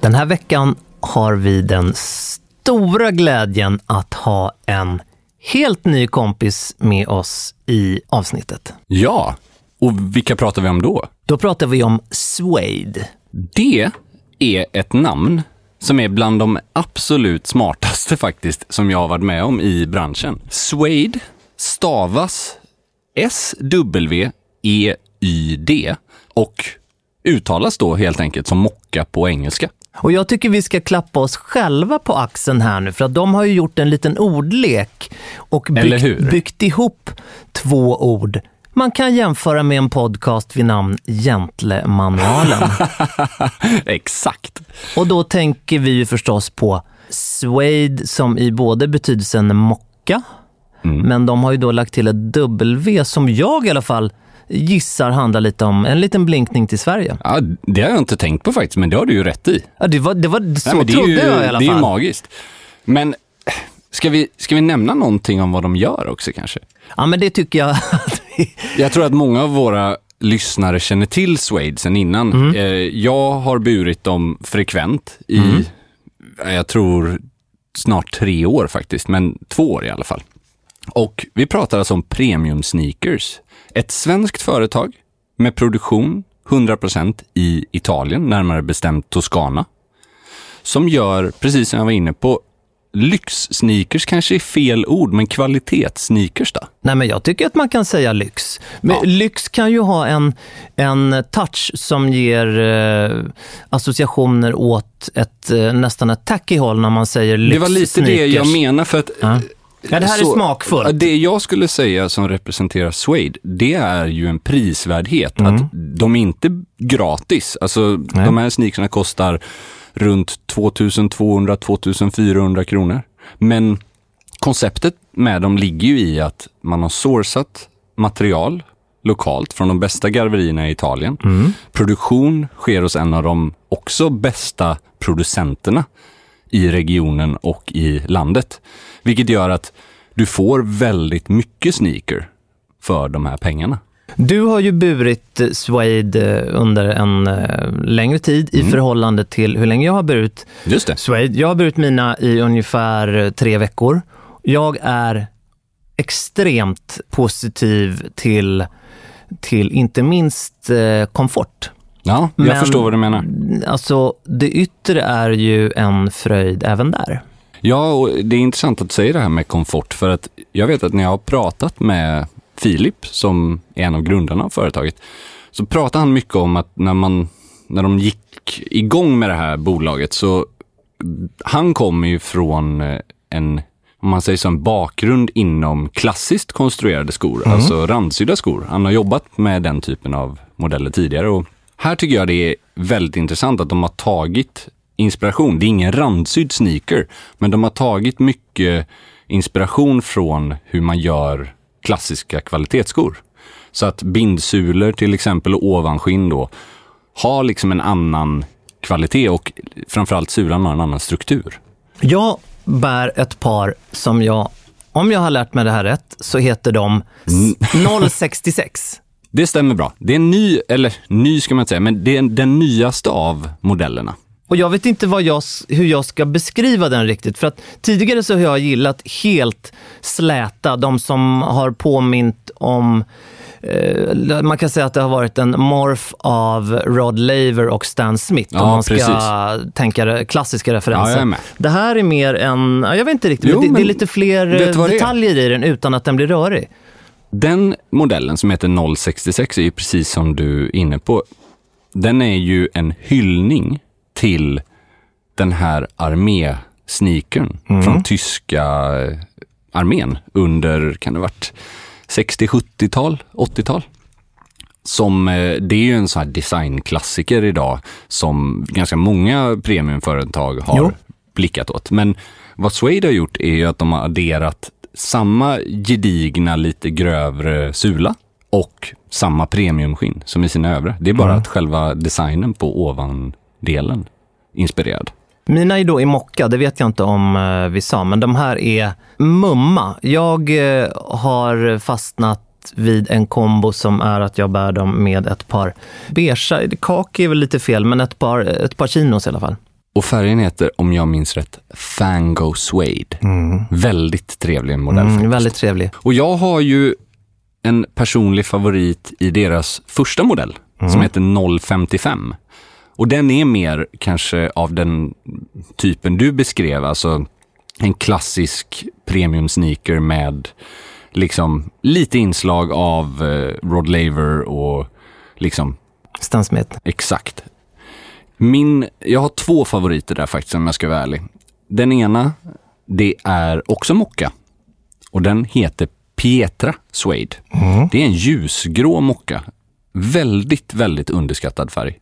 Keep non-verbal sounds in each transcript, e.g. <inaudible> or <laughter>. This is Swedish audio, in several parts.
Den här veckan har vi den stora glädjen att ha en helt ny kompis med oss i avsnittet. Ja, och vilka pratar vi om då? Då pratar vi om Suede. Det är ett namn som är bland de absolut smartaste <laughs> faktiskt som jag har varit med om i branschen. Suede stavas S-W-E-Y-D och uttalas då helt enkelt som mocka på engelska. Och jag tycker vi ska klappa oss själva på axeln här nu, för att de har ju gjort en liten ordlek och byggt, byggt ihop två ord. Man kan jämföra med en podcast vid namn Gentlemanualen. <laughs> Exakt. och då tänker vi ju förstås på suede som i både betydelsen mocka, men de har ju då lagt till ett W som jag i alla fall gissar handlar lite om en liten blinkning till Sverige. Ja, det har jag inte tänkt på faktiskt, men det har du ju rätt i. Ja, det var, det var, så Nej, det trodde ju, jag i alla Det är fall. ju magiskt. Men ska vi, ska vi nämna någonting om vad de gör också kanske? Ja, men det tycker jag. <laughs> Jag tror att många av våra lyssnare känner till Suede sen innan. Mm. Eh, Jag har burit dem frekvent i, Mm. jag tror snart tre år faktiskt, men två år i alla fall. Och vi pratar alltså om Premium Sneakers. Ett svenskt företag med produktion 100% i Italien, närmare bestämt Toscana. Som gör, precis som jag var inne på, lyxsneakers kanske är fel ord, men kvalitetssneakers då? Nej, men jag tycker att man kan säga lyx. Men Ja. lyx kan ju ha en, en touch som ger eh, associationer åt ett, eh, nästan ett tacky håll när man säger lyx Det var lite det jag menar för att... Ja. Ja, det här är så- smakfullt. Ja, Det jag skulle säga som representerar Suede, det är ju en prisvärdhet. Mm. Att de är inte gratis. Alltså, de här sneakersna kostar runt 2200-2400 kronor. Men konceptet med dem ligger ju i att man har sourcat material lokalt från de bästa garverierna i Italien. Produktion sker hos en av de också bästa producenterna i regionen och i landet. Vilket gör att du får väldigt mycket sneaker för de här pengarna. Du har ju burit Suede eh, under en eh, längre tid Mm. i förhållande till hur länge jag har burit Just det. Suede. Jag har burit mina i ungefär eh, tre veckor. Jag är extremt positiv till, till inte minst komfort. Ja, jag Men- förstår vad du menar. Alltså, det yttre är ju en fröjd även där. Ja, och det är intressant att du säger det här med komfort, för att jag vet att när jag har pratat med Filip, som är en av grundarna av företaget, så pratar han mycket om att när, man, när de gick igång med det här bolaget, så han kommer ju från eh, en, om man säger så, en bakgrund inom klassiskt konstruerade skor, alltså randsydda skor. Han har jobbat med den typen av modeller tidigare och här tycker jag det är väldigt intressant att de har tagit inspiration. Det är ingen randsydd sneaker, men de har tagit mycket inspiration från hur man gör klassiska kvalitetsskor. Så att bindsulor till exempel och ovanskinn då har liksom en annan kvalitet och framförallt sulan har en annan struktur. Jag bär ett par som jag, om jag har lärt mig det här rätt, så heter de <laughs> 066. Det stämmer bra. Det är en ny, eller ny ska man inte säga, men det är den nyaste av modellerna. Och jag vet inte jag, hur jag ska beskriva den riktigt. För att tidigare så har jag gillat helt släta, de som har påmint om eh, man kan säga att det har varit en morf av Rod Laver och Stan Smith, Ja, om man ska precis. tänka klassiska Ja, referenser. med. det här är mer en, ja, jag vet inte riktigt, Jo, men det, det är lite fler detaljer i den utan att den blir rörig. Den modellen som heter 066 är ju precis som du är inne på. Den är ju en hyllning till den här armésneakern från tyska eh, armén under, kan det varit 60, 70-tal, 80-tal? Som, eh, det är ju en sån här designklassiker idag som ganska många premiumföretag har Jo. blickat åt. Men vad Suede har gjort är ju att de har adderat samma gedigna, lite grövre sula och samma premiumskinn som i sina övriga. Det är bara att själva designen på ovandelen inspirerad. Mina är då i mocka, det vet jag inte om eh, vi sa, men de här är mumma. Jag eh, har fastnat vid en kombo som är att jag bär dem med ett par beigea, kaki är väl lite fel, men ett par, ett par chinos i alla fall. Och färgen heter, om jag minns rätt, Fango Suede. Väldigt trevlig modell. Mm, väldigt trevlig. Och jag har ju en personlig favorit i deras första modell som heter 055. Och den är mer kanske av den typen du beskrev, alltså en klassisk premium sneaker med liksom lite inslag av eh, Rod Laver och liksom Stan Smith. Exakt. Min, jag har två favoriter där faktiskt om jag ska vara ärlig. Den ena, det är också mocka. Och den heter Pietra Suede. Det är en ljusgrå mocka. Väldigt, väldigt underskattad färg.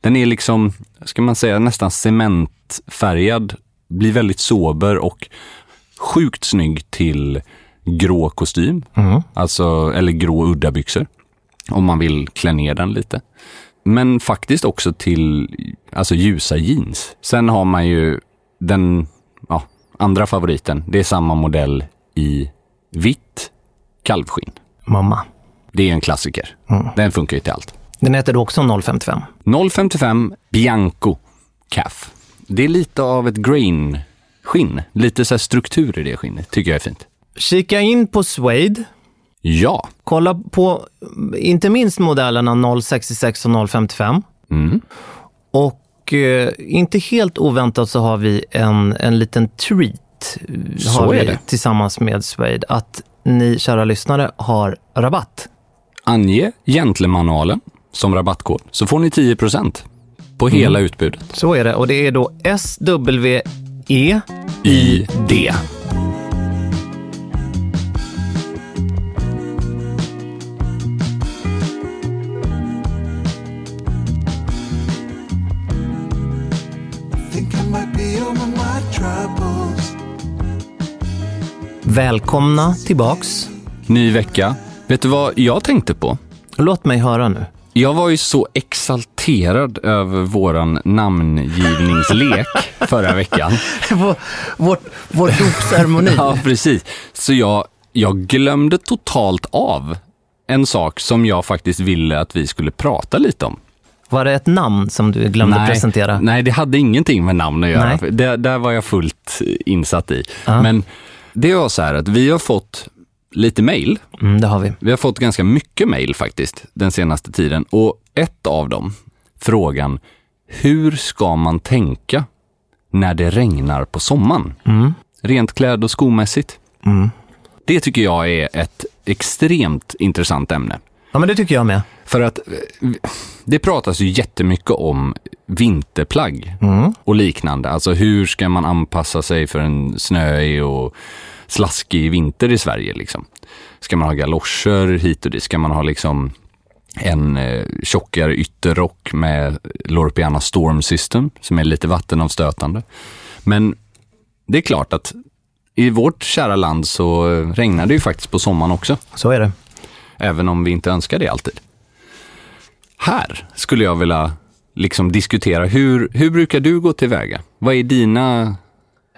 Den är liksom, ska man säga, nästan cementfärgad. Blir väldigt sober och sjukt snygg till grå kostym. Alltså, eller grå uddabyxor. Om man vill klä ner den lite. Men faktiskt också till alltså ljusa jeans. Sen har man ju den ja, andra favoriten. Det är samma modell i vitt kalvskinn. Mamma. Det är en klassiker. Den funkar ju till allt. Den heter då också 055. 055 Bianco Calf. Det är lite av ett grain-skinn. Lite så struktur i det skinnet. Tycker jag är fint. Kika in på Suede. Ja. Kolla på inte minst modellerna 066 och 055. Mm. Och eh, inte helt oväntat så har vi en, en liten treat Så har vi det. tillsammans med Suede. Att ni kära lyssnare har rabatt. Ange gentlemanualen som rabattkod så får ni 10% på hela utbudet. Så är det. Och det är då SWE I D. Think I might be over my troubles. Välkomna tillbaks. Ny vecka. Vet du vad jag tänkte på? Låt mig höra nu. Jag var ju så exalterad över våran namngivningslek förra veckan. <laughs> vår, vår, vår dopceremoni. Ja, precis. Så jag, jag glömde totalt av en sak som jag faktiskt ville att vi skulle prata lite om. Var det ett namn som du glömde presentera? nej, det hade ingenting med namn att göra. Nej. Det, där var jag fullt insatt i. Ja. Men det var så här att vi har fått lite mail Mm, det har vi. Vi har fått ganska mycket mejl faktiskt den senaste tiden och ett av dem, frågan, hur ska man tänka när det regnar på sommaren? Rent kläd och skomässigt. Det tycker jag är ett extremt intressant ämne. Ja, men det tycker jag med. För att eh, det pratas ju jättemycket om vinterplagg och liknande. Alltså hur ska man anpassa sig för en snöig och slaskig vinter i Sverige liksom. Ska man ha galoscher hit och dit? Ska man ha liksom en eh, tjockare ytterrock med Loropiana Storm System som är lite vattenavstötande. Men det är klart att i vårt kära land så regnar det ju faktiskt på sommaren också. Så är det. Även om vi inte önskar det alltid. Här skulle jag vilja liksom diskutera, hur, hur brukar du gå tillväga? Vad är dina...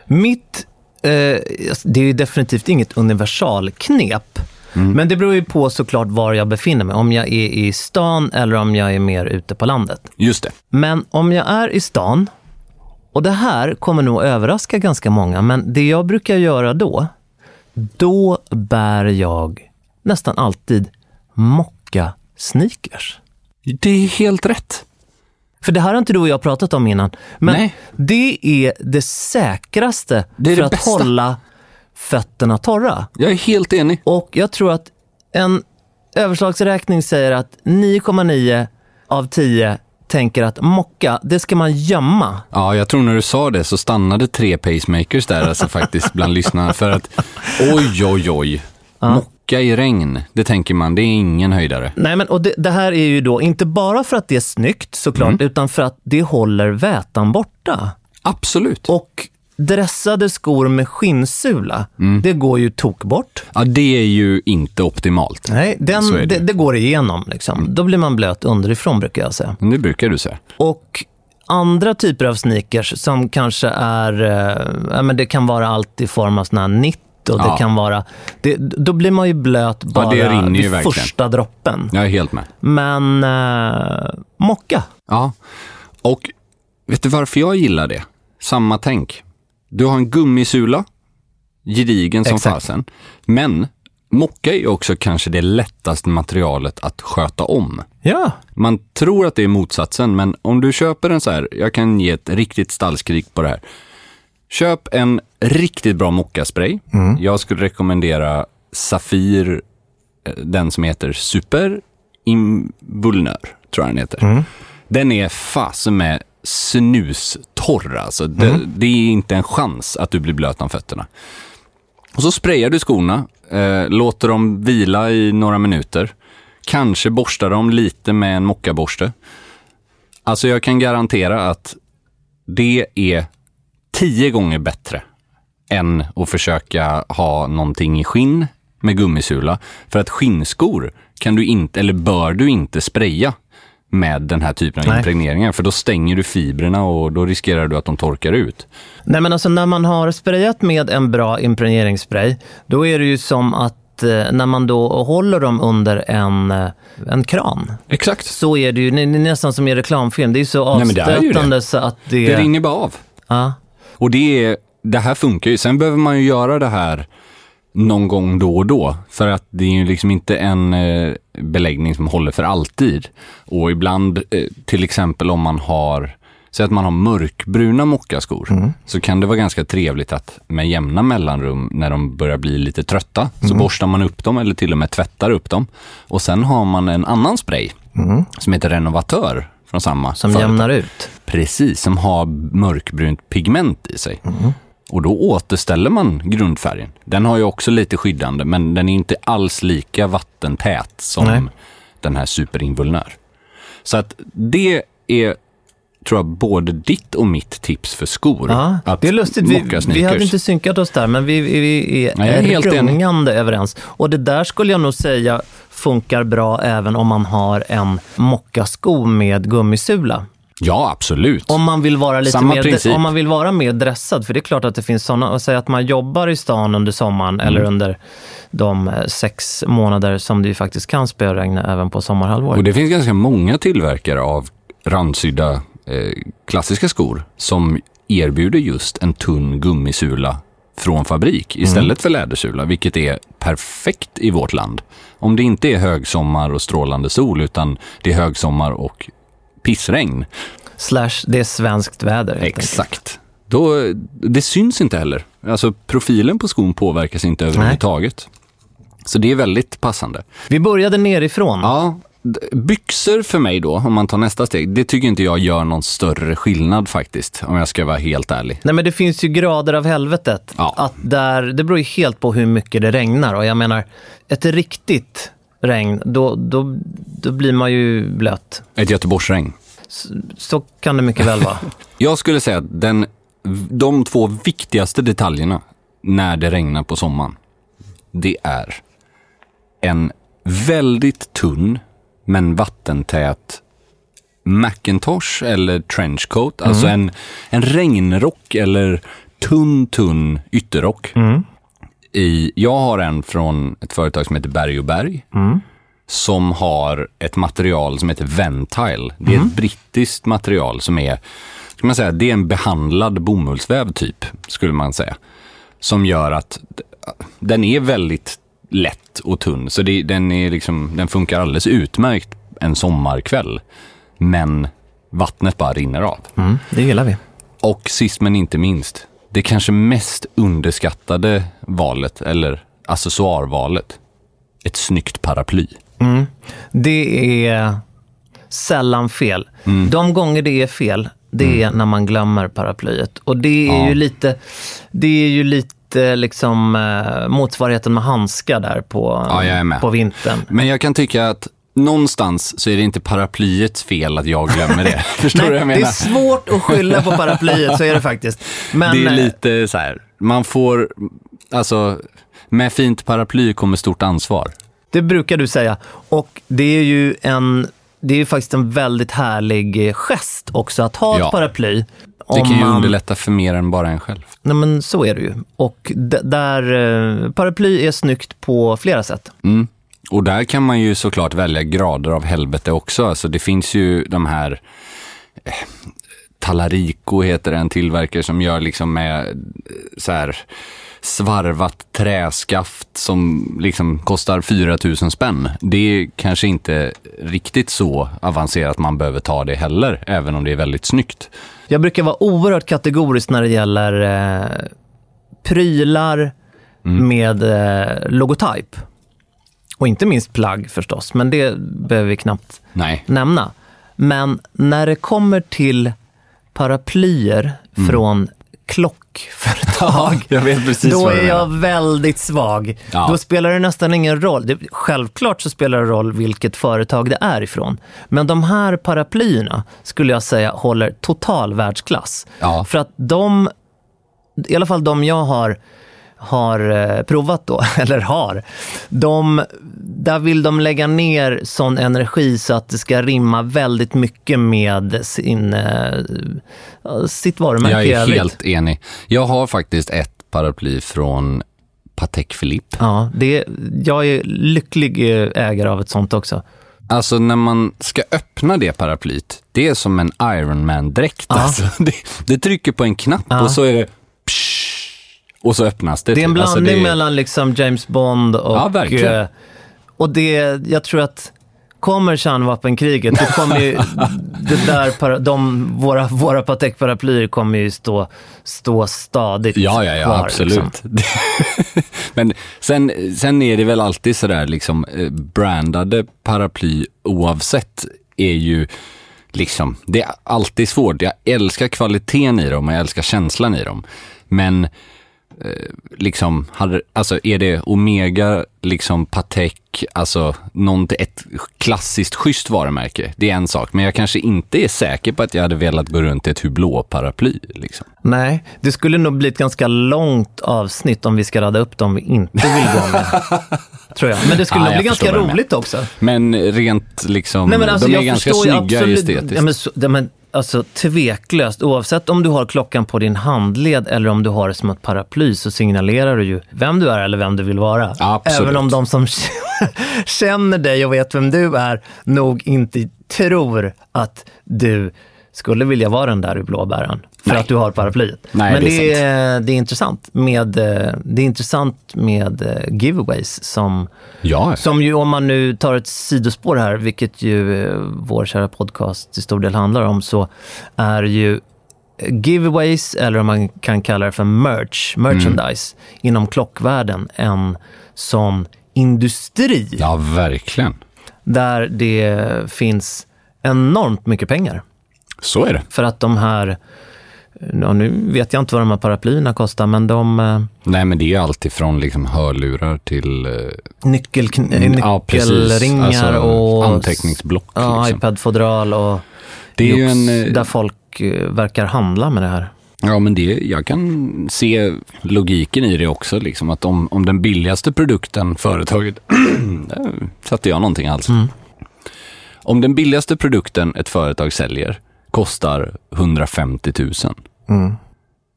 Mitt, det är ju definitivt inget universalknep. Men det beror ju på såklart var jag befinner mig. Om jag är i stan eller om jag är mer ute på landet. Just det. Men om jag är i stan, och det här kommer nog överraska ganska många, men det jag brukar göra då, då bär jag nästan alltid mocka sneakers. Det är helt rätt. För det här har inte du och jag pratat om innan. Men Nej. det är det säkraste Det är för det att bästa. hålla fötterna torra. Jag är helt enig. Och jag tror att en överslagsräkning säger att 9,9 av 10 tänker att mocka, det ska man gömma. Ja, jag tror när du sa det så stannade tre pacemakers där alltså faktiskt bland lyssnarna. För att <laughs> oj, oj, oj. Mocka i regn, det tänker man, det är ingen höjdare. Nej, men och det, det här är ju då inte bara för att det är snyggt såklart, utan för att det håller vätan borta. Absolut. Och dressade skor med skinnsula, det går ju tok bort. Ja, det är ju inte optimalt. Nej, den, det. det, det går igenom. Liksom. Då blir man blöt underifrån brukar jag säga. Det brukar du säga. Och andra typer av sneakers som kanske är, eh, ja, men det kan vara allt i form av såna här nitt och det Ja. kan vara, det, då blir man ju blöt bara det rinner ju vid verkligen. första droppen. Jag är helt med. Men eh, mocka. Ja, och vet du varför jag gillar det? Samma tänk. Du har en gummisula, gedigen som Exakt. fasen. Men mocka är ju också kanske det lättaste materialet att sköta om. Ja, Man tror att det är motsatsen, men om du köper en så här, jag kan ge ett riktigt stallskrik på det här. Köp en riktigt bra mockaspray. Jag skulle rekommendera Safir, eh, den som heter Super Invulnör, tror jag den heter. Den är fasen med snustorr alltså. Det, det är inte en chans att du blir blöt om fötterna. Och så sprayar du skorna, eh, låter dem vila i några minuter. Kanske borstar dem lite med en mockaborste. Alltså jag kan garantera att det är tio gånger bättre än att försöka ha någonting i skinn med gummisula. För att skinnskor kan du inte, eller bör du inte spraya med den här typen av Nej. impregneringar. För då stänger du fibrerna och då riskerar du att de torkar ut. Nej men alltså när man har sprayat med en bra impregneringsspray, då är det ju som att eh, när man då håller dem under en, eh, en kran, Exakt. så är det ju det är nästan som i reklamfilm. Det är så Nej, men det är ju det. avstötande så att det... Det rinner bara av. ja. Och det, är, det här funkar ju. Sen behöver man ju göra det här någon gång då och då. För att det är ju liksom inte en eh, beläggning som håller för alltid. Och ibland, eh, till exempel om man har, säg att man har mörkbruna mockaskor, så kan det vara ganska trevligt att med jämna mellanrum när de börjar bli lite trötta, så borstar man upp dem eller till och med tvättar upp dem. Och sen har man en annan spray som heter Renovatör från samma Som företag. jämnar ut. Precis, som har mörkbrunt pigment i sig. Och då återställer man grundfärgen. Den har ju också lite skyddande, men den är inte alls lika vattentät som Nej. den här superinvulnär. Så att det är, tror jag, både ditt och mitt tips för skor. Ja, att det är lustigt. Vi, vi hade inte synkat oss där, men vi, vi, vi är, Nej, är helt rungande överens. Och det där skulle jag nog säga funkar bra även om man har en mockasko med gummisula. Ja, absolut. Om man vill vara lite Samma mer, princip. om man vill vara mer dressad, för det är klart att det finns sådana, och säga att man jobbar i stan under sommaren Mm. eller under de eh, sex månader som det ju faktiskt kan spöregna även på sommarhalvåret. Och det finns ganska många tillverkare av randsydda eh, klassiska skor som erbjuder just en tunn gummisula från fabrik istället för lädersula, vilket är perfekt i vårt land. Om det inte är högsommar och strålande sol, utan det är högsommar och pissregn. Slash, det är svenskt väder. enkelt. Exakt. Då, det syns inte heller. Alltså profilen på skon påverkas inte överhuvudtaget. Så det är väldigt passande. Vi började nerifrån. Ja, byxor för mig då, om man tar nästa steg, det tycker inte jag gör någon större skillnad faktiskt, om jag ska vara helt ärlig. Nej men det finns ju grader av helvetet. Ja. Att där, det beror ju helt på hur mycket det regnar. Och jag menar, ett riktigt regn, då, då, då blir man ju blöt. Ett Göteborgsregn. Så kan det mycket väl vara. <laughs> Jag skulle säga att den, de två viktigaste detaljerna när det regnar på sommaren. Det är en väldigt tunn men vattentät Macintosh eller trenchcoat. Alltså en, en regnrock eller tunn, tunn ytterrock. I, jag har en från ett företag som heter Berg och Berg. Som har ett material som heter Ventile. Det är ett brittiskt material som är, ska man säga, det är en behandlad bomullsväv typ, skulle man säga. Som gör att den är väldigt lätt och tunn. Så det, den, är liksom, den funkar alldeles utmärkt en sommarkväll. Men vattnet bara rinner av. Mm, det gillar vi. Och sist men inte minst, det kanske mest underskattade valet, eller accessoarvalet. Ett snyggt paraply. Det är sällan fel. Mm. De gånger det är fel, det är när man glömmer paraplyet. Och det är Ja. ju lite, det är ju lite liksom eh, motsvarigheten med handskar där på, Ja, på vintern. Men jag kan tycka att någonstans så är det inte paraplyets fel att jag glömmer det. <laughs> <laughs> Förstår du vad jag det menar? är svårt att skylla på paraplyet, så är det faktiskt. Men, det är eh, lite så här, man får, alltså, med fint paraply kommer stort ansvar. Det brukar du säga. Och det är ju en, det är ju faktiskt en väldigt härlig gest också att ha ett Ja. paraply. Det kan ju man- underlätta för mer än bara en själv. Nej men så är det ju. Och där, eh, paraply är snyggt på flera sätt. Mm. Och där kan man ju såklart välja grader av helvete också. Alltså det finns ju de här eh, Talarico heter en tillverkare som gör liksom med eh, så här svarvat träskaft som liksom kostar 4 000 spänn. Det är kanske inte riktigt så avancerat man behöver ta det heller, även om det är väldigt snyggt. Jag brukar vara oerhört kategorisk när det gäller eh, prylar med eh, logotyp. Och inte minst plagg förstås, men det behöver vi knappt Nej. nämna. Men när det kommer till paraplyer från klockföretag, <laughs> precis då är jag väldigt svag. Ja. Då spelar det nästan ingen roll. Självklart så spelar det roll vilket företag det är ifrån. Men de här paraplyerna skulle jag säga håller total världsklass. Ja. För att de, i alla fall de jag har, har eh, provat då, <laughs> eller har, de, där vill de lägga ner sån energi så att det ska rimma väldigt mycket med sin, eh, sitt varumärke Jag är helt enig. Jag har faktiskt ett paraply från Patek Philippe. Ja, det, jag är lycklig eh, ägare av ett sånt också. Alltså när man ska öppna det paraplyt, det är som en Iron Man-dräkt. Ja. Alltså, <laughs> det, det trycker på en knapp Ja. och så är det och så öppnas det. Det är en. Alltså, blandning det- mellan liksom James Bond och... Ja, verkligen. eh, Och det, jag tror att kommer kärnvapenkriget, då kommer ju <laughs> det där, para- de, våra, våra Patek-paraplyer kommer ju stå, stå stadigt Ja, ja, ja, kvar, absolut. liksom. <laughs> Men sen, sen är det väl alltid sådär, liksom, eh, brandade paraply oavsett är ju liksom, det är alltid svårt. Jag älskar kvaliteten i dem och jag älskar känslan i dem. Men liksom, hade, alltså är det Omega, liksom Patek, alltså någonting, ett klassiskt schysst varumärke, det är en sak. Men jag kanske inte är säker på att jag hade velat gå runt i ett Hublot-paraply. Liksom. Nej, det skulle nog bli ett ganska långt avsnitt om vi ska rada upp dem vi inte vill gå med. <laughs> tror jag. Men det skulle Ja, nog bli ganska roligt också. Men rent liksom, Nej, men alltså, de är ganska snygga absolut- estetiskt. Ja, men, så, ja, men, alltså, tveklöst, oavsett om du har klockan på din handled eller om du har det som ett paraply så signalerar du ju vem du är eller vem du vill vara. Absolut. Även om de som <laughs> känner dig och vet vem du är nog inte tror att du skulle vilja vara den där i blåbären för Nej. att du har paraplyet. Nej, Men det det är det är intressant med, eh, det är intressant med eh, giveaways som Ja, som ju, om man nu tar ett sidospår här, vilket ju eh, vår kära podcast till stor del handlar om, så är ju giveaways, eller om man kan kalla det för merch, merchandise, inom klockvärlden en sån industri ja verkligen. där det finns enormt mycket pengar. Så är det. För att de här, ja, nu vet jag inte vad de här paraplyerna kostar, men de eh, Nej, men det är alltid från liksom hörlurar till eh, nyckel, Mm, ja, nyckelringar Alltså, och anteckningsblock, Ja, liksom. iPad-fodral och Det är ju en, eh, där folk verkar handla med det här. Ja, men det, jag kan se logiken i det också. Liksom, att om, om den billigaste produkten företaget... <clears throat> där satte jag någonting alls. Om den billigaste produkten ett företag säljer kostar 150 000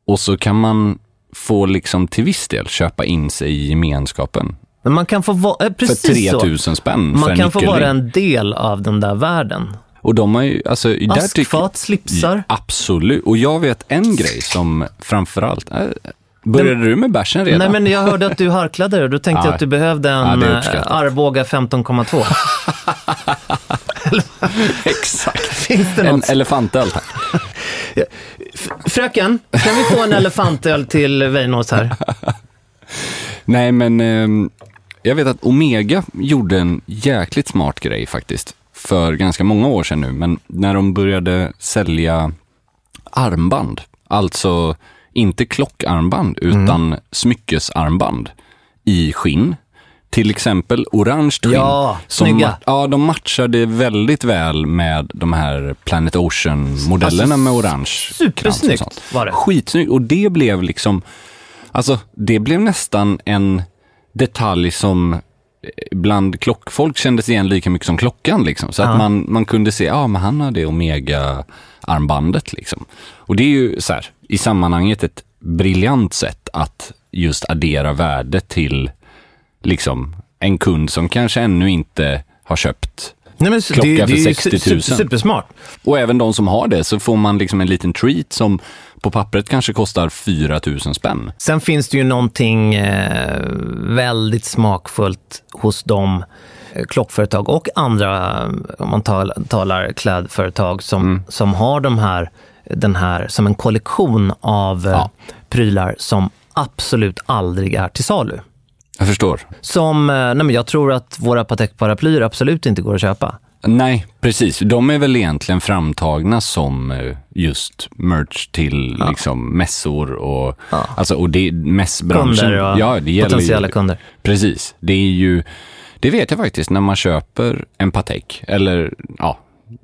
och så kan man få liksom till viss del köpa in sig i gemenskapen Men man kan få vara, eh, för precis 3 så. 000 spänn för Man en kan få vara en del av den där världen. Och de har ju, alltså, Askfat, slipsar. Absolut. Och jag vet en grej som framförallt... Äh, började du med bärsen redan? Nej, men jag hörde att du harklade dig och då tänkte <laughs> Ja. jag att du behövde en ja, jag. Arboga 15,2. <laughs> <laughs> Exakt. Finns det En något? elefantöl, tack. <laughs> Fröken, kan vi få en elefantöl till Weinås här? Nej, men ehm, jag vet att Omega gjorde en jäkligt smart grej faktiskt. För ganska många år sedan nu, men när de började sälja armband. Alltså inte klockarmband, utan smyckesarmband i skinn. Till exempel orange skinn. Ja, som snygga. Ja, de matchade väldigt väl med de här Planet Ocean-modellerna Alltså, med orange supersnyggt var det. Skitsnyggt. Och det blev liksom, alltså det blev nästan en detalj som bland klockfolk kändes igen lika mycket som klockan. Liksom. Så Ja. att man, man kunde se, ja men han har det Omega-armbandet. Liksom. Och det är ju så här, i sammanhanget ett briljant sätt att just addera värde till liksom, en kund som kanske ännu inte har köpt Nej, men Klocka det, för det är ju 60 000. su- su- Supersmart. och även de som har det så får man liksom en liten treat som på pappret kanske kostar 4 000 spänn. Sen finns det ju någonting eh, väldigt smakfullt hos de eh, klockföretag och andra, om man tal, talar klädföretag, som, Mm. som som har de här, den här som en kollektion av eh, Ja. prylar som absolut aldrig är till salu. Jag förstår. Som, eh, nej men jag tror att våra Patek-paraplyer absolut inte går att köpa. Nej, precis. De är väl egentligen framtagna som eh, just merch till liksom mässor och, Ja. alltså, och det, mässbranschen. Kunder och ja, det gäller potentiella ju, kunder. Precis. Det är ju, det vet jag faktiskt när man köper en Patek, eller ja,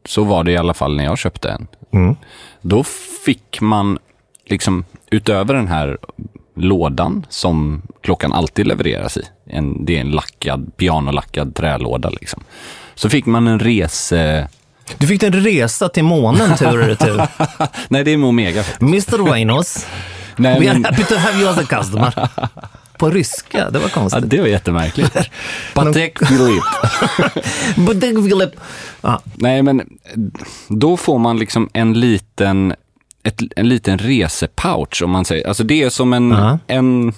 så var det i alla fall när jag köpte en. Mm. Då fick man liksom utöver den här lådan som klockan alltid levereras i. En, det är en lackad, pianolackad trälåda liksom. Så fick man en rese... Du fick en resa till månen tur och retur. <laughs> Nej, det är med Omega. Mr. Wainos, <laughs> Nej, we are happy to have you as a customer. På ryska, det var ja, konstigt. det var jättemärkligt. <laughs> Patek Philippe. Patek Philippe. Ja, Nej, men då får man liksom en liten, ett, en liten resepouch om man säger. Alltså det är som en, Ja. en,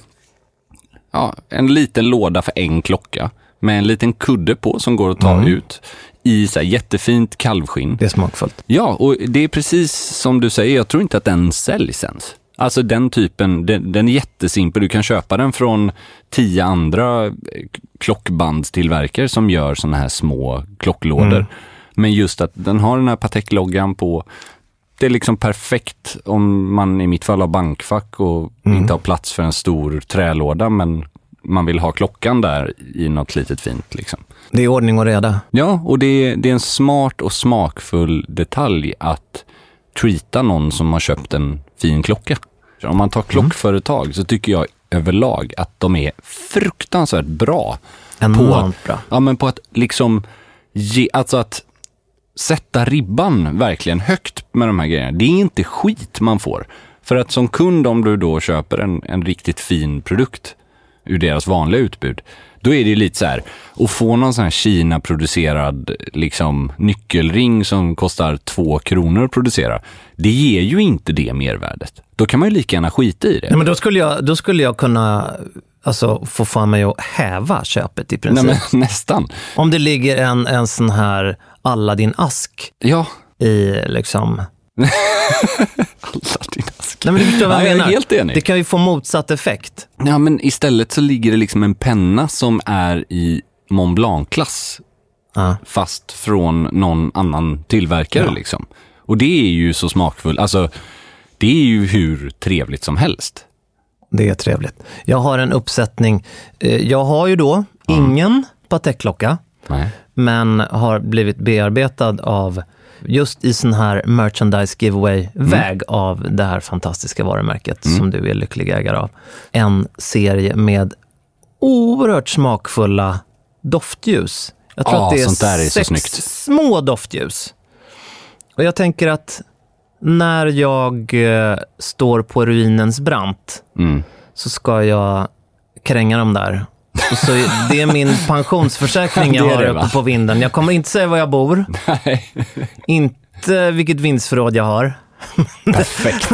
ja, en liten låda för en klocka med en liten kudde på som går att ta ut i så jättefint kalvskinn. det är smakfullt. Ja, och det är precis som du säger, jag tror inte att den säljs ens. Alltså den typen, den, den är jättesimpel. Du kan köpa den från tio andra eh, klockbandstillverkare som gör sådana här små klocklådor. Men just att den har den här Patek-loggan på. Det är liksom perfekt om man i mitt fall har bankfack och inte har plats för en stor trälåda men man vill ha klockan där i något litet fint. Liksom. Det är ordning och reda. Ja, och det är, det är en smart och smakfull detalj att treata någon som har köpt en fin klocka. Om man tar klockföretag så tycker jag överlag att de är fruktansvärt bra Enormt bra. Ja, men på att liksom ge, alltså att sätta ribban verkligen högt med de här grejerna. Det är inte skit man får. För att som kund, om du då köper en, en riktigt fin produkt ur deras vanliga utbud, då är det lite så här, att få någon sån här Kina-producerad liksom, nyckelring som kostar två kronor att producera, det ger ju inte det mervärdet. Då kan man ju lika gärna skita i det. Nej, men då, skulle jag, då skulle jag kunna alltså, få för mig att häva köpet i princip. Nej, men <laughs> nästan. Om det ligger en, en sån här Aladdin-ask Ja, i liksom... <laughs> Aladdin ask. Nej, men du förstår vad Ja, jag jag är menar. helt enig. Det kan ju få motsatt effekt. Ja, men istället så ligger det liksom en penna som är i Mont Blanc-klass, Ja. fast från någon annan tillverkare liksom. Och det är ju så smakfullt. Alltså, det är ju hur trevligt som helst. Det är trevligt. Jag har en uppsättning. Eh, Jag har ju då ingen Patek-klocka, Nej. men har blivit bearbetad av just i sån här merchandise giveaway-väg av det här fantastiska varumärket som du är lycklig ägare av. En serie med oerhört smakfulla doftljus. Jag tror Ja, att det är, är så sex små doftljus. Och jag tänker att när jag eh, står på ruinens brant Mm. så ska jag kränga dem där. Så det är min pensionsförsäkring <laughs> jag har uppe på vinden. Jag kommer inte säga var jag bor, Nej. inte vilket vindsförråd jag har. <laughs> Perfekt.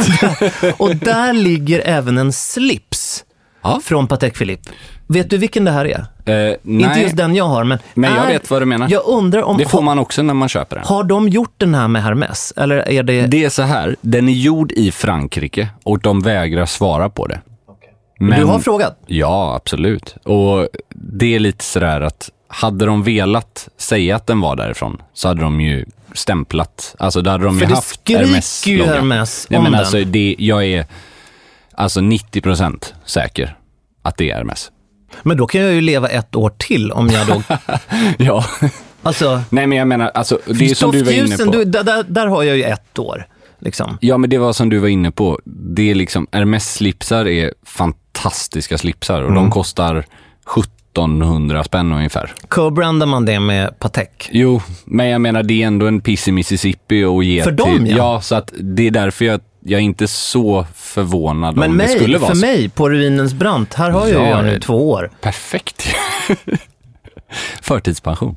Och där ligger även en slips Ja. från Patek Philippe. Vet du vilken det här är? Eh, Inte just den jag har, men... men jag är- vet vad du menar. Jag undrar om... Det får man också när man köper den. har de gjort den här med Hermes? Eller är det... Det är så här, den är gjord i Frankrike och de vägrar svara på det. Men, Du har frågat? Ja, absolut. Och det är lite sådär att hade de velat säga att den var därifrån så hade de ju stämplat. Alltså då hade de För ju det haft skriker Hermes ju logga. Hermes ja, om men den. alltså det, Jag är alltså 90% säker att det är Hermes. Men då kan jag ju leva ett år till om jag då... <laughs> ja. Alltså, Nej men jag menar, alltså, det är som du var inne på. du, där, där har jag ju ett år. Liksom. Ja, men det var som du var inne på. Det är liksom, Hermes-slipsar är fantastiska slipsar och Mm. de kostar 1700 spänn ungefär. Co-brandar man det med Patek? Jo, men jag menar det är ändå en piss i Mississippi och ge För dem, till. ja. Ja, så att det är därför jag, jag är inte så förvånad Men om mig, det skulle vara för så. mig, på ruinens brant, här har jag Ja, jag nu två år. Perfekt. <laughs> Förtidspension.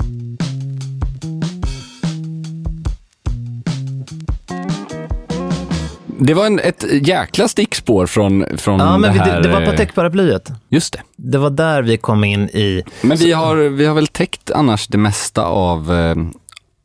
Det var en, ett jäkla stickspår från, från Ja, men det här. det, det var eh, Patek-paraplyet. Just det. Det var där vi kom in i... Men vi har, vi har väl täckt annars det mesta av, eh,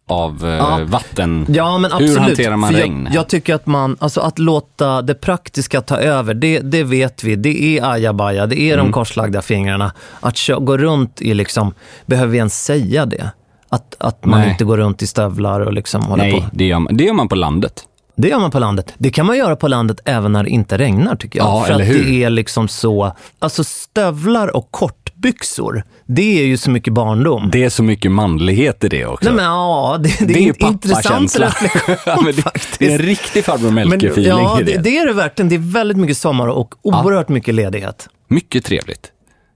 av eh, Ja. vatten. Ja, men absolut. Hur hanterar man För regn? Jag, jag tycker att man, alltså att låta det praktiska ta över, det, det vet vi. Det är ajabaja, det är Mm. de korslagda fingrarna. Att gå runt i liksom, behöver vi ens säga det? Att, att man Nej. inte går runt i stövlar och liksom håller på. Nej, det gör, man, det gör man på landet. Det gör man på landet. Det kan man göra på landet även när det inte regnar tycker jag. Ja, För eller att hur? det är liksom så, alltså stövlar och kort kortbyxor, det är ju så mycket barndom. Det är så mycket manlighet i det också. Nej, men, ja, det, det, det är är en intressant reflektion <laughs> Ja, men det, faktiskt. det är en riktig farbror Melker-feeling ja, i det. det, det är det verkligen. Det är väldigt mycket sommar och oerhört mycket ledighet. Mycket trevligt.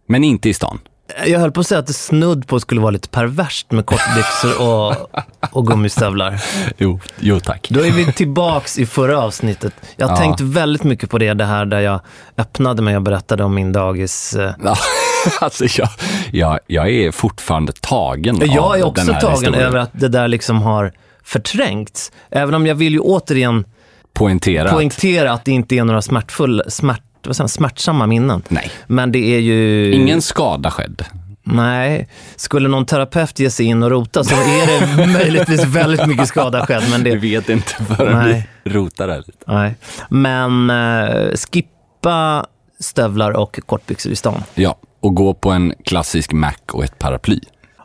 Men inte i stan. Jag höll på att säga att det snudd på skulle vara lite perverst med kortbyxor och, och gummistövlar. Jo, jo tack. Då är vi tillbaks i förra avsnittet. Jag har Ja. tänkt väldigt mycket på det, det här där jag öppnade mig och berättade om min dagis. eh, Ja, <laughs> alltså jag, jag, jag är fortfarande tagen Jag av är också den här tagen historien. över att det där liksom har förträngts. Även om jag vill ju återigen Poängterat. poängtera att det inte är några smärtfulla, smärt, vad säger, smärtsamma minnen. Nej. Men det är ju... Ingen skada skedd. Nej, skulle någon terapeut ge sig in och rota så är det <laughs> möjligtvis väldigt mycket skada skedd. Men Du det, vet inte förrän Nej. du rotar där lite. nej. Men eh, skippa stövlar och kortbyxor i stan. Ja, och gå på en klassisk Mac och ett paraply.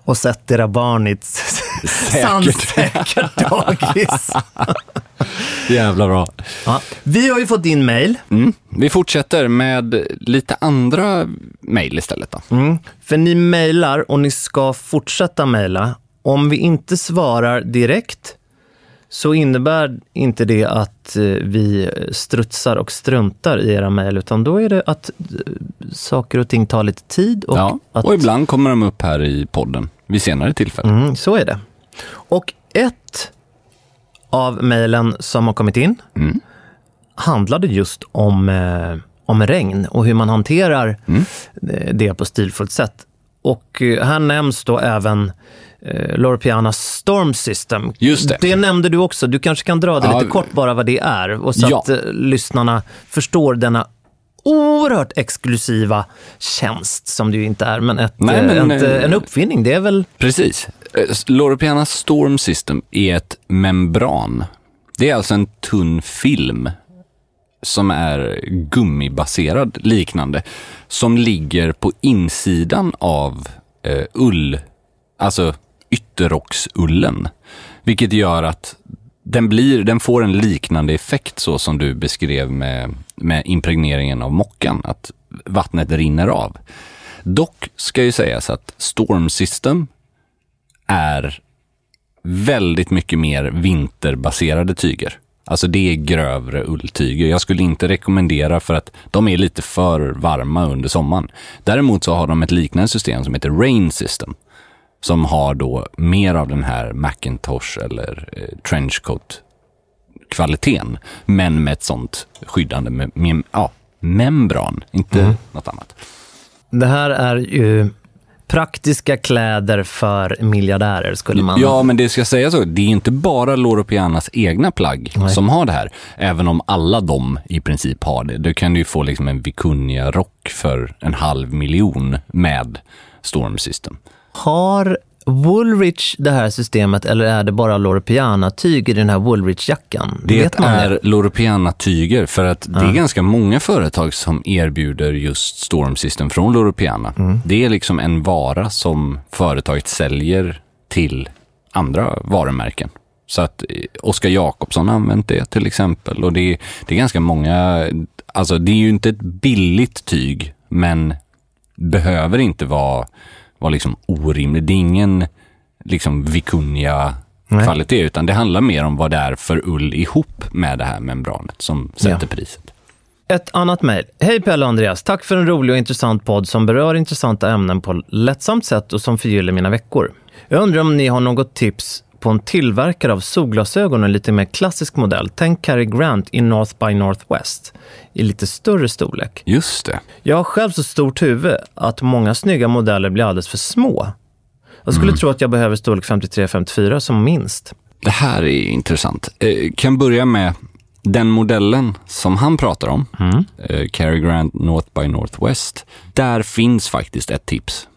Och sätt era barn i ett sandsäkert dagis. <laughs> Jävla bra. Ja. Vi har ju fått din mail. Mm. Vi fortsätter med lite andra mejl istället då. Mm. För ni mejlar och ni ska fortsätta mejla. Om vi inte svarar direkt så innebär inte det att eh, vi strutsar och struntar i era mejl, utan då är det att eh, saker och ting tar lite tid. Och ja, att, och ibland kommer de upp här i podden vid senare tillfälle. Mm, så är det. Och ett av mejlen som har kommit in Mm. handlade just om, eh, om regn och hur man hanterar Mm. eh, det på stilfullt sätt. Och eh, här nämns då även eh, Loro Pianas Storm System. Just det. Det nämnde du också. Du kanske kan dra det Ja. lite kort bara vad det är och så Ja. att eh, lyssnarna förstår denna oerhört exklusiva tjänst som det ju inte är, men, ett, Nej, eh, men, ett, eh, eh, en uppfinning. Det är väl Precis. Eh, Loro Pianas Storm System är ett membran. Det är alltså en tunn film som är gummibaserad liknande, som ligger på insidan av eh, ull, alltså ytterrocksullen. Vilket gör att den, blir, den får en liknande effekt så som du beskrev med, med impregneringen av mockan, att vattnet rinner av. Dock ska ju sägas att Storm System är väldigt mycket mer vinterbaserade tyger. Alltså det är grövre ulltyger. Jag skulle inte rekommendera för att de är lite för varma under sommaren. Däremot så har de ett liknande system som heter Rain System. Som har då mer av den här Macintosh eller eh, trenchcoat kvaliteten. Men med ett sånt skyddande med, med, ja, membran, inte något annat. Det här är ju praktiska kläder för miljardärer, skulle man... Ja, men det ska sägas så. Det är inte bara Loro Pianas egna plagg som har det här. Även om alla de i princip har det. Du kan ju få liksom en Vicuña-rock för en halv miljon med Storm System. Har Woolrich det här systemet eller är det bara Loro Piana-tyg i den här Woolrich-jackan? Det Vet man är Loro Piana-tyger för att det är ganska många företag som erbjuder just Storm System från Loro Piana. Det är liksom en vara som företaget säljer till andra varumärken. Så att eh, Oskar Jakobsson har använt det till exempel och det är, det är ganska många, alltså det är ju inte ett billigt tyg men behöver inte vara, vara liksom orimligt. Det är ingen liksom Vicuña-kvalitet, utan det handlar mer om vad det är för ull ihop med det här membranet som sätter priset. Ett annat mejl. Hej Pelle och Andreas. Tack för en rolig och intressant podd som berör intressanta ämnen på lättsamt sätt och som förgyller mina veckor. Jag undrar om ni har något tips på en tillverkare av solglasögon i lite mer klassisk modell. Tänk Cary Grant i North by Northwest i lite större storlek. Just det. Jag har själv så stort huvud att många snygga modeller blir alldeles för små. Jag skulle tro att jag behöver storlek 53-54 som minst. Det här är intressant. Eh, kan börja med den modellen som han pratar om, eh, Cary Grant North by Northwest. Där finns faktiskt ett tips.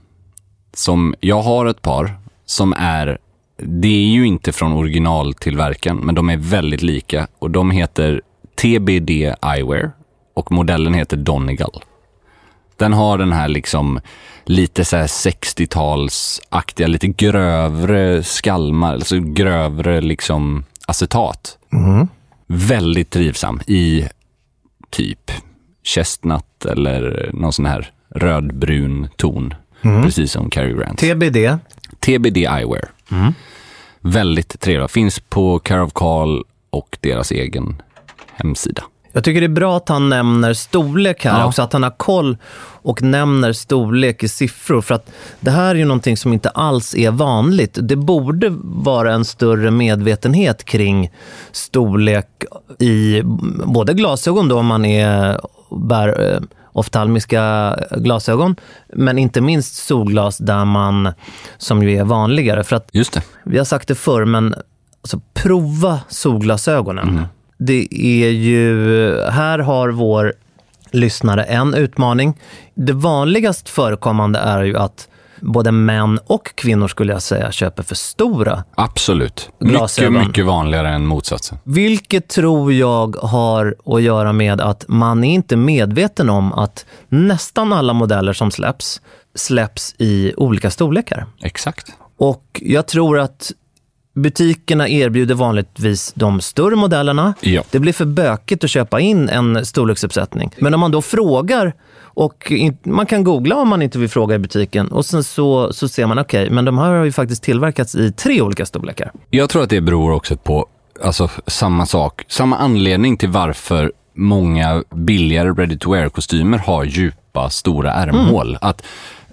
Som jag har ett par som är, det är ju inte från originaltillverkaren, men de är väldigt lika och de heter TBD Eyewear och modellen heter Donegal. Den har den här liksom lite så här 60-talsaktiga, lite grövre skalmar, alltså grövre liksom acetat. Väldigt trivsam i typ chestnut eller någon sån här rödbrun ton. precis som Cary Grant. TBD. TBD Eyewear. Väldigt trevliga. Finns på Care of Carl och deras egen hemsida. Jag tycker det är bra att han nämner storlek här Ja. också, att han har koll och nämner storlek i siffror. För att det här är ju någonting som inte alls är vanligt. Det borde vara en större medvetenhet kring storlek i både glasögon då om man är, bär eh, oftalmiska glasögon, men inte minst solglas där man, som ju är vanligare. För att Just det. vi har sagt det förr, men alltså, prova solglasögonen. Det är ju, här har vår lyssnare en utmaning. Det vanligast förekommande är ju att både män och kvinnor skulle jag säga köper för stora. Absolut. Glasögon. Mycket, mycket vanligare än motsatsen. Vilket tror jag har att göra med att man är inte medveten om att nästan alla modeller som släpps, släpps i olika storlekar. Exakt. Och jag tror att butikerna erbjuder vanligtvis de större modellerna. Ja. Det blir för bökigt att köpa in en storleksuppsättning. Men om man då frågar, och in, man kan googla om man inte vill fråga i butiken, och sen så, så ser man, okej, men de här har ju faktiskt tillverkats i tre olika storlekar. Jag tror att det beror också på alltså, samma sak, samma anledning till varför många billigare ready to wear-kostymer har djupa, stora ärmhål. Att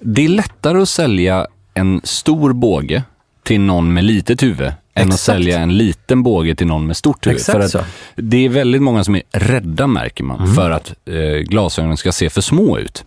det är lättare att sälja en stor båge till någon med litet huvud än att Exakt. sälja en liten båge till någon med stort huvud. Exakt för att så. Det är väldigt många som är rädda, märker man, för att eh, glasögonen ska se för små ut.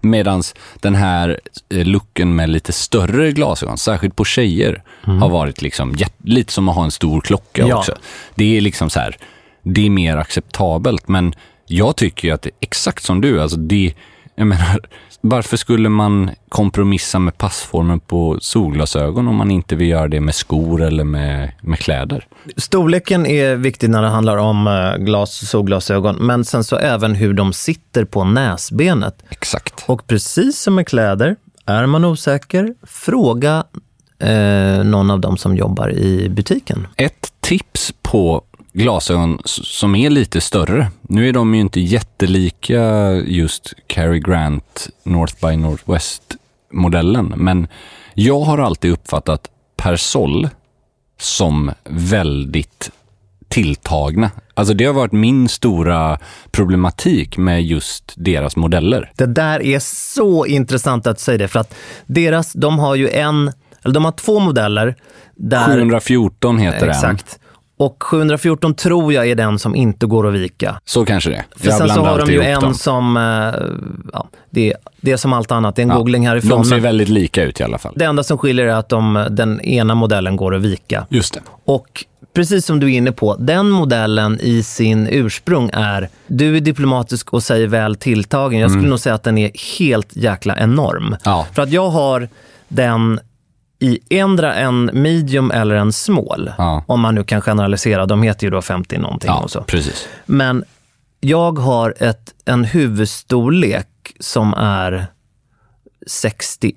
Medan den här eh, looken med lite större glasögon, särskilt på tjejer, har varit liksom lite som att ha en stor klocka Ja. också. Det är liksom så här, det är mer acceptabelt, men jag tycker ju att det är exakt som du, alltså det, jag menar, varför skulle man kompromissa med passformen på solglasögon om man inte vill göra det med skor eller med, med kläder? Storleken är viktig när det handlar om eh, glas, solglasögon, men sen så även hur de sitter på näsbenet. Exakt. Och precis som med kläder, är man osäker, fråga eh, någon av dem som jobbar i butiken. Ett tips på glasögon som är lite större. Nu är de ju inte jättelika just Cary Grant North by Northwest-modellen, men jag har alltid uppfattat Persol som väldigt tilltagna. Alltså det har varit min stora problematik med just deras modeller. Det där är så intressant att säga det, för att deras, de har ju en, eller de har två modeller. Där, 714 heter den. Exakt. Och 714 tror jag är den som inte går att vika. Så kanske det. För Jag sen så har de ju en dem. som, eh, ja, det, det är som allt annat, det är en Ja, googling härifrån. De ser väldigt lika ut i alla fall. Det enda som skiljer är att de, den ena modellen går att vika. Just det. Och precis som du är inne på, den modellen i sin ursprung är, du är diplomatisk och säger väl tilltagen. Jag skulle nog säga att den är helt jäkla enorm. Mm. Ja. För att jag har den i endera en medium eller en small. Ja. Om man nu kan generalisera. De heter ju då 50 någonting Ja, och så. precis. Men jag har ett, en huvudstorlek som är 61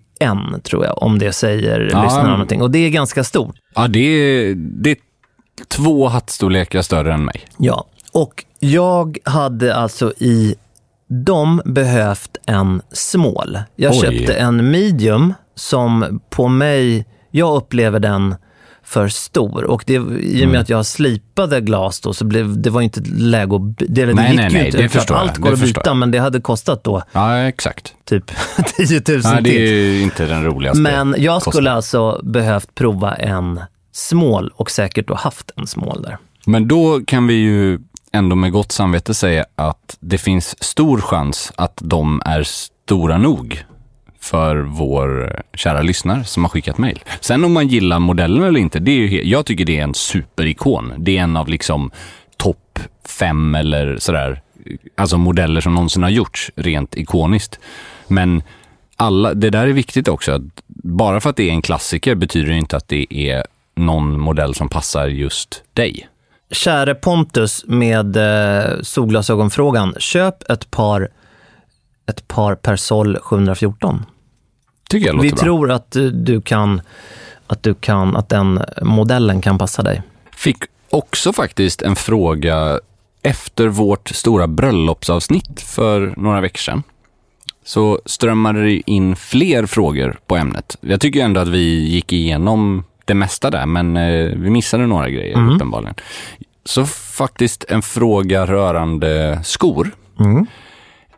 tror jag, om det säger Ja, lyssnarna någonting. Och det är ganska stort. Ja, det är, det är två hattstorlekar större än mig. Ja, och jag hade alltså i dem behövt en small. Jag Oj. köpte en medium som på mig, jag upplever den för stor. Och det, i och med Mm. att jag slipade glas då, så blev det var inte läge att... Det, det Nej, gick nej, ju nej, inte, det för att förstår jag, allt det går att förstår byta, jag. men det hade kostat då Ja, exakt. typ 10 000 Nej, det är ju inte den roligaste. Men jag skulle kostnaden. alltså behövt prova en small och säkert då haft en small där. Men då kan vi ju ändå med gott samvete säga att det finns stor chans att de är stora nog för vår kära lyssnare som har skickat mejl. Sen om man gillar modellen eller inte, det är ju, jag tycker det är en superikon. Det är en av liksom topp fem eller sådär, alltså modeller som någonsin har gjorts rent ikoniskt. Men alla, det där är viktigt också. Att bara för att det är en klassiker betyder det inte att det är någon modell som passar just dig. Käre Pontus med eh, solglasögonfrågan. Köp ett par, ett par Persol 714. Tycker jag låter Vi bra. tror att du kan, att du kan, att den modellen kan passa dig. Fick också faktiskt en fråga efter vårt stora bröllopsavsnitt för några veckor sedan. så strömmade det in fler frågor på ämnet. Jag tycker ändå att vi gick igenom det mesta där, men eh, vi missade några grejer Mm. uppenbarligen. Så faktiskt en fråga rörande skor. Mm.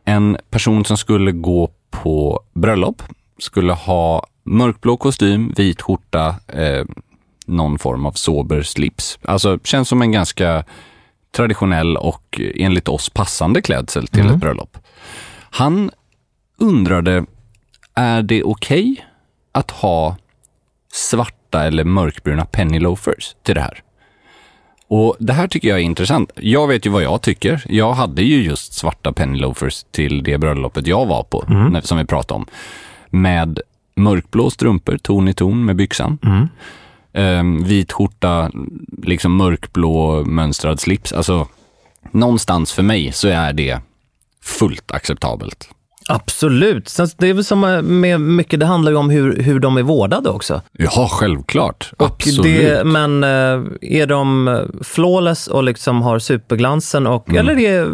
En person som skulle gå på bröllop skulle ha mörkblå kostym, vit skjorta, eh, någon form av sober slips. Alltså känns som en ganska traditionell och enligt oss passande klädsel till Mm. ett bröllop. Han undrade, är det okej att ha svarta eller mörkbruna penny loafers till det här? Och det här tycker jag är intressant. Jag vet ju vad jag tycker. Jag hade ju just svarta penny loafers till det bröllopet jag var på, när- som vi pratade om. Med mörkblå strumpor, ton i ton med byxan. Ehm, vit skjorta, liksom mörkblå mönstrad slips. Alltså, någonstans för mig så är det fullt acceptabelt. Absolut. Sen, det är väl som med mycket, det handlar ju om hur, hur de är vårdade också. Ja, självklart. Och Absolut. det, men eh, är de flawless och liksom har superglansen, och, Mm. eller är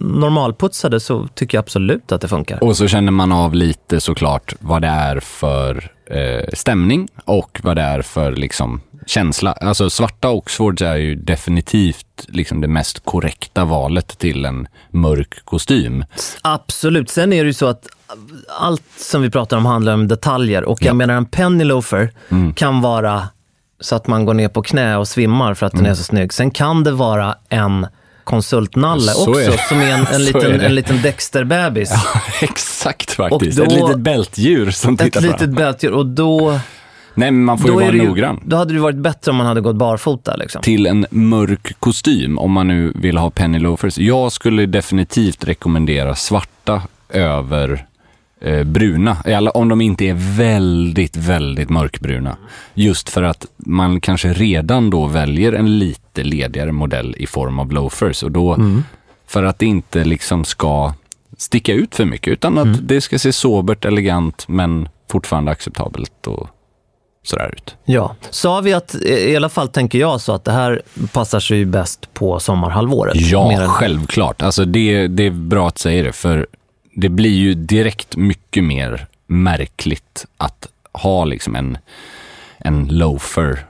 normalputsade, så tycker jag absolut att det funkar. Och så känner man av lite såklart vad det är för eh, stämning och vad det är för liksom känsla. Alltså svarta Oxfords är ju definitivt liksom det mest korrekta valet till en mörk kostym. Absolut. Sen är det ju så att allt som vi pratar om handlar om detaljer. Och jag Ja. menar en penny loafer Mm. kan vara så att man går ner på knä och svimmar för att Mm. den är så snygg. Sen kan det vara en konsultnalle Så är också, det. som är en, en, <laughs> liten, är en liten Dexter-bebis. <laughs> Exakt faktiskt. Och då- Ett litet bältdjur som Ett tittar litet fram. bältdjur. Och då, Nej, men man får ju vara det noggrann. ju, då hade det varit bättre om man hade gått barfota. Liksom. till en mörk kostym om man nu vill ha penny loafers. Jag skulle definitivt rekommendera svarta över eh, bruna, alla, om de inte är väldigt, väldigt mörkbruna. Just för att man kanske redan då väljer en lite ledigare modell i form av loafers och då för att det inte liksom ska sticka ut för mycket utan att det ska se sobert, elegant men fortfarande acceptabelt och sådär ut. Ja. Sa vi att, i alla fall tänker jag så, att det här passar sig bäst på sommarhalvåret? Ja, än- självklart. Alltså det, det är bra att säga det, för det blir ju direkt mycket mer märkligt att ha liksom en, en loafer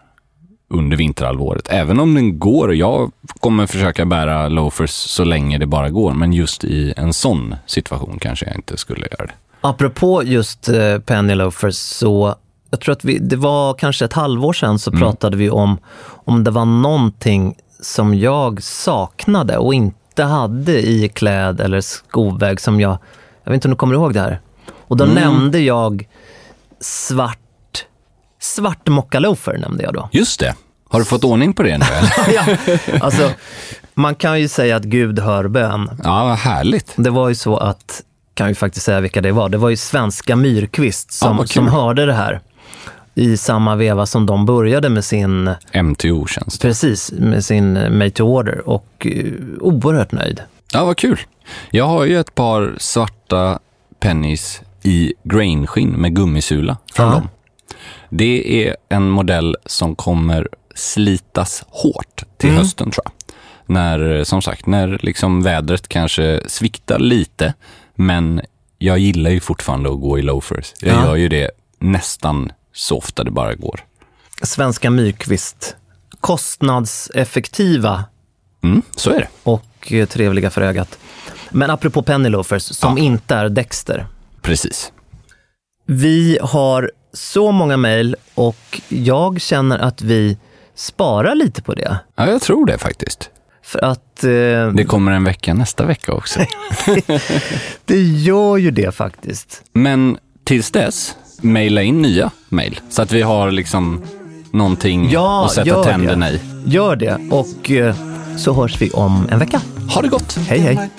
under vinterhalvåret. Även om den går, jag kommer försöka bära loafers så länge det bara går, men just i en sån situation kanske jag inte skulle göra det. Apropå just eh, penny loafers, så jag tror att vi, det var kanske ett halvår sedan så pratade vi om om det var någonting som jag saknade och inte hade i kläd eller skoväg som jag, jag vet inte om du kommer ihåg det här? Och då nämnde jag svart, svart mockaloafer nämnde jag då. Just det. Har du fått ordning på det nu? eller? <laughs> ja, alltså, man kan ju säga att Gud hör bön. ja, vad härligt. Det var ju så att, kan vi faktiskt säga vilka det var, det var ju svenska Myrkvist Ja, som, kul. som hörde det här i samma veva som de började med sin, MTO känns det. precis, med sin Made to Order och uh, oerhört nöjd. Ja, vad kul. Jag har ju ett par svarta pennies i grainskinn med gummisula från Ja. dem. Det är en modell som kommer slitas hårt till Mm. hösten tror jag. När, som sagt, när liksom vädret kanske sviktar lite, men jag gillar ju fortfarande att gå i loafers. Jag Ja. gör ju det nästan så ofta det bara går. Svenska Myrkvist, kostnadseffektiva Mm, så är det. och eh, trevliga för ögat. Men apropå penny loafers, som Ja. inte är Dexter. Precis. Vi har så många mejl och jag känner att vi sparar lite på det. Ja, jag tror det faktiskt. För att eh, Det kommer en vecka nästa vecka också. <laughs> det gör ju det faktiskt. Men tills dess, mejla in nya mejl. Så att vi har liksom någonting Ja, att sätta gör tänderna det. i. Gör det och eh, så hörs vi om en vecka. Ha det gott! Hej hej! Might